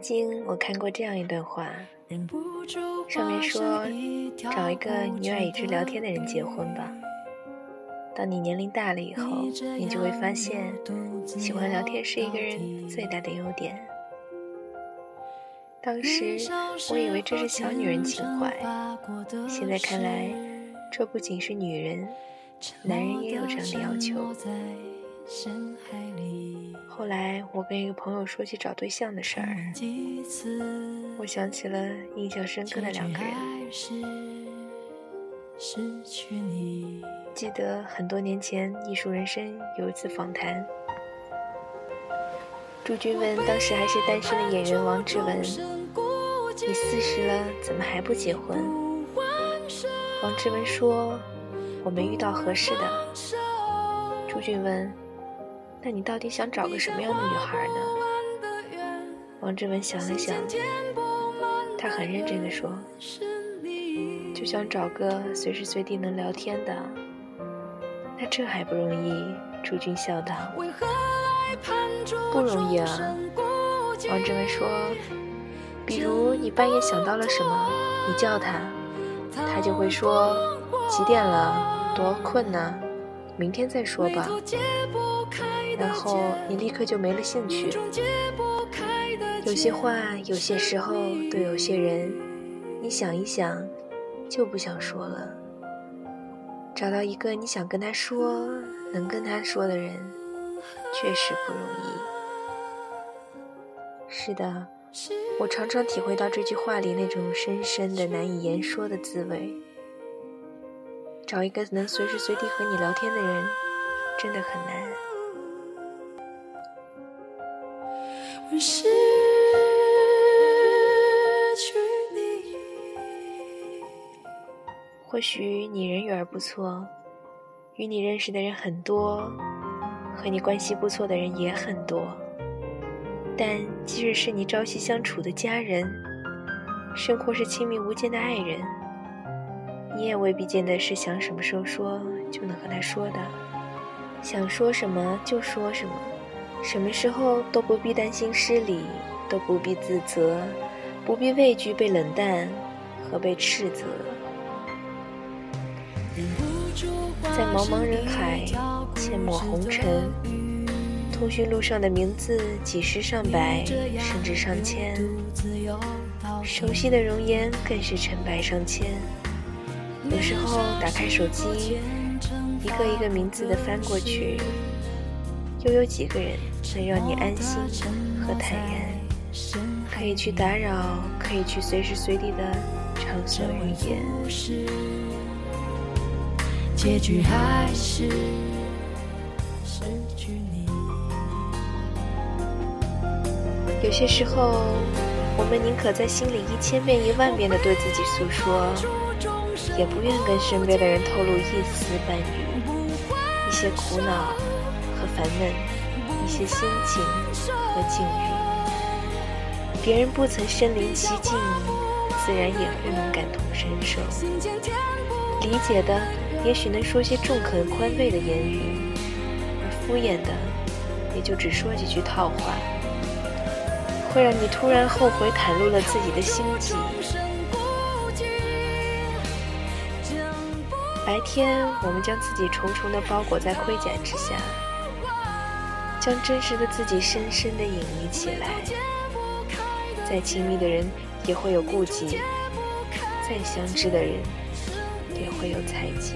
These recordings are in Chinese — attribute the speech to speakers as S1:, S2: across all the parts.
S1: 曾经我看过这样一段话，上面说：找一个你愿意一直聊天的人结婚吧。当你年龄大了以后，你就会发现，喜欢聊天是一个人最大的优点。当时我以为这是小女人情怀，现在看来，这不仅是女人，男人也有这样的要求。后来我跟一个朋友说起找对象的事儿，我想起了印象深刻的两个人。记得很多年前《艺术人生》有一次访谈，朱军问当时还是单身的演员王志文：“你四十了，怎么还不结婚？”王志文说：“我没遇到合适的。”朱军问。那你到底想找个什么样的女孩呢？王志文想了想，他很认真的说：“就想找个随时随地能聊天的。”那这还不容易？朱军笑道：“不容易啊。”王志文说：“比如你半夜想到了什么，你叫他，他就会说几点了，多困呢，明天再说吧。”然后你立刻就没了兴趣。有些话，有些时候，对有些人，你想一想，就不想说了。找到一个你想跟他说、能跟他说的人，确实不容易。是的，我常常体会到这句话里那种深深的、难以言说的滋味。找一个能随时随地和你聊天的人，真的很难。或许你人缘不错，与你认识的人很多，和你关系不错的人也很多。但即使是你朝夕相处的家人，甚或是亲密无间的爱人，你也未必见得是想什么时候说就能和他说的，想说什么就说什么。什么时候都不必担心失礼，都不必自责，不必畏惧被冷淡和被斥责。在茫茫人海，阡陌红尘，通讯录上的名字几十上百，甚至上千，熟悉的容颜更是成百上千。有时候打开手机，一个一个名字的翻过去。又有几个人能让你安心和坦然？可以去打扰，可以去随时随地的畅所欲言。结局还是失去你。有些时候，我们宁可在心里一千遍一万遍的对自己诉说，也不愿跟身边的人透露一丝半语，一些苦恼。烦闷，一些心情和境遇，别人不曾身临其境，自然也不能感同身受。理解的，也许能说些中肯宽慰的言语；而敷衍的，也就只说几句套话，会让你突然后悔袒露了自己的心迹。白天，我们将自己重重的包裹在盔甲之下。将真实的自己深深的隐匿起来，再亲密的人也会有顾忌，再相知的人也会有猜忌。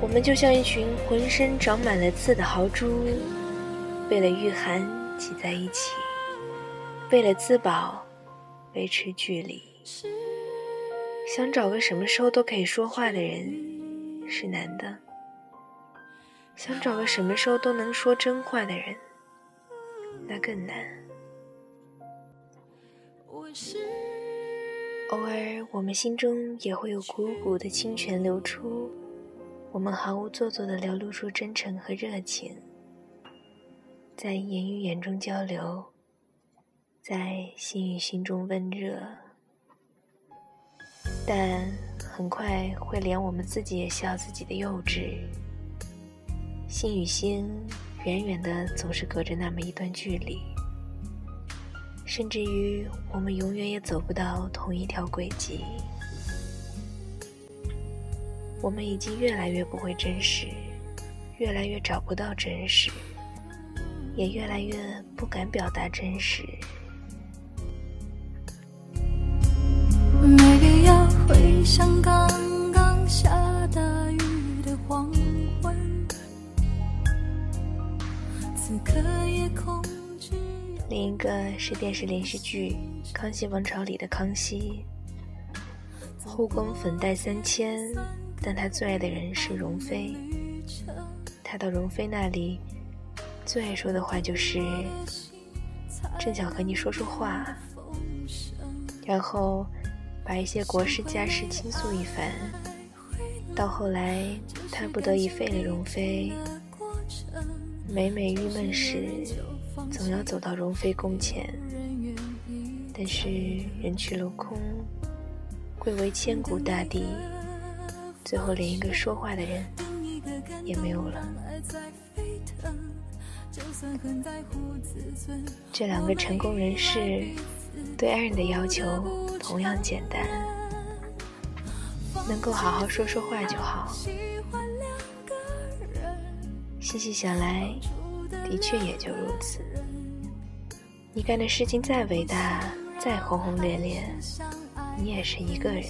S1: 我们就像一群浑身长满了刺的豪猪，为了御寒挤在一起，为了自保维持距离。想找个什么时候都可以说话的人是难的。想找个什么时候都能说真话的人，那更难。偶尔，我们心中也会有汩汩的清泉流出，我们毫无做作的流露出真诚和热情，在言语眼中交流，在心与心中温热，但很快会连我们自己也笑自己的幼稚。心与心，远远的总是隔着那么一段距离。甚至于我们永远也走不到同一条轨迹。我们已经越来越不会真实，越来越找不到真实，也越来越不敢表达真实。每个要回想刚刚下另一个是电视连续剧《康熙王朝》里的康熙，后宫粉黛三千，但他最爱的人是容妃。他到容妃那里，最爱说的话就是“正想和你说说话”，然后把一些国事家事倾诉一番。到后来，他不得已废了容妃，每每郁闷时。总要走到容妃宫前，但是人去楼空，贵为千古大帝，最后连一个说话的人也没有了。这两个成功人士对爱人的要求同样简单，能够好好说说话就好。细细想来。的确也就如此。你干的事情再伟大，再轰轰烈烈，你也是一个人，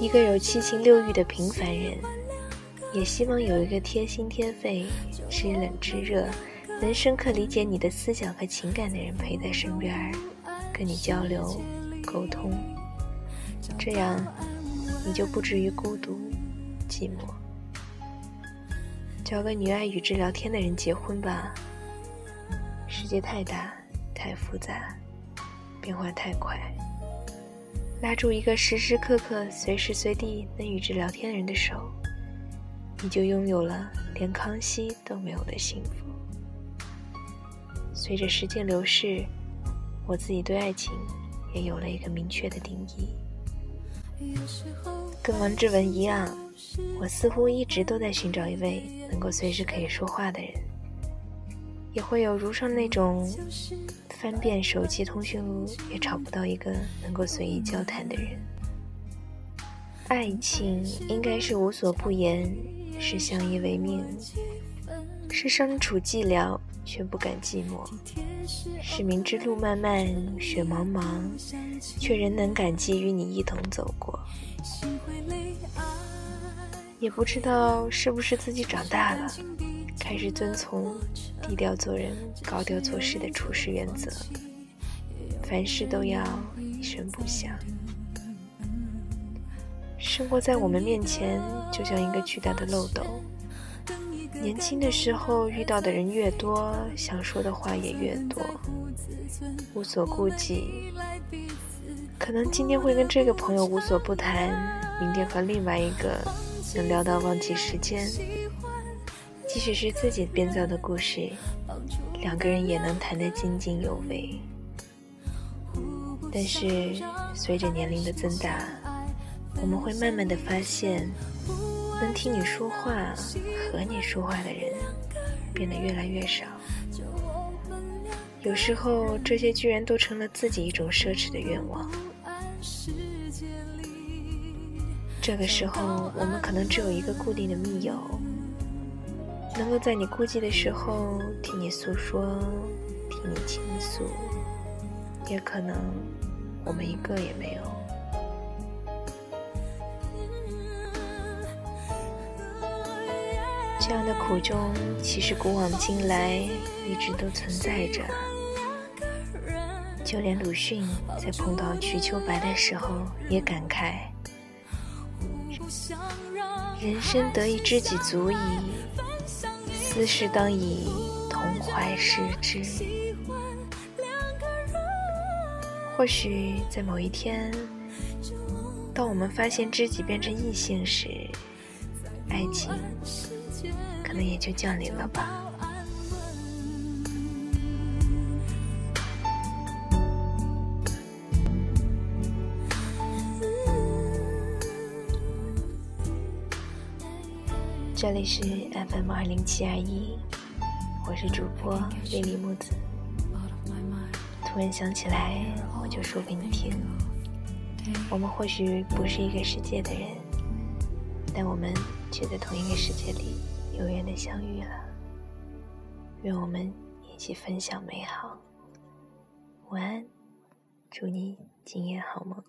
S1: 一个有七情六欲的平凡人，也希望有一个贴心贴肺、知冷知热、能深刻理解你的思想和情感的人陪在身边，跟你交流、沟通，这样你就不至于孤独、寂寞。找个你爱与之聊天的人结婚吧。世界太大，太复杂，变化太快。拉住一个时时刻刻、随时随地能与之聊天的人的手，你就拥有了连康熙都没有的幸福。随着时间流逝，我自己对爱情也有了一个明确的定义。跟王志文一样，我似乎一直都在寻找一位。能够随时可以说话的人，也会有如上那种翻遍手机通讯录也找不到一个能够随意交谈的人。爱情应该是无所不言，是相依为命，是身处寂寥却不敢寂寞，是明知路漫漫雪茫茫，却仍能感激与你一同走过。也不知道是不是自己长大了，开始遵从低调做人、高调做事的处事原则，凡事都要一声不响。生活在我们面前，就像一个巨大的漏斗。年轻的时候遇到的人越多，想说的话也越多，无所顾忌。可能今天会跟这个朋友无所不谈，明天和另外一个。能聊到忘记时间，即使是自己编造的故事，两个人也能谈得津津有味。但是随着年龄的增大，我们会慢慢的发现，能听你说话、和你说话的人变得越来越少。有时候，这些居然都成了自己一种奢侈的愿望。这个时候，我们可能只有一个固定的密友，能够在你孤寂的时候听你诉说、听你倾诉，也可能我们一个也没有。这样的苦衷，其实古往今来一直都存在着。就连鲁迅在碰到瞿秋白的时候，也感慨。人生得一知己足矣，斯事当以同怀视之。或许在某一天，当我们发现知己变成异性时，爱情可能也就降临了吧。这里是 FM 二零七二一，我是主播莉莉木子，突然想起来，我就说给你听。我们或许不是一个世界的人，但我们却在同一个世界里有缘的相遇了。愿我们一起分享美好。晚安，祝你今夜好梦。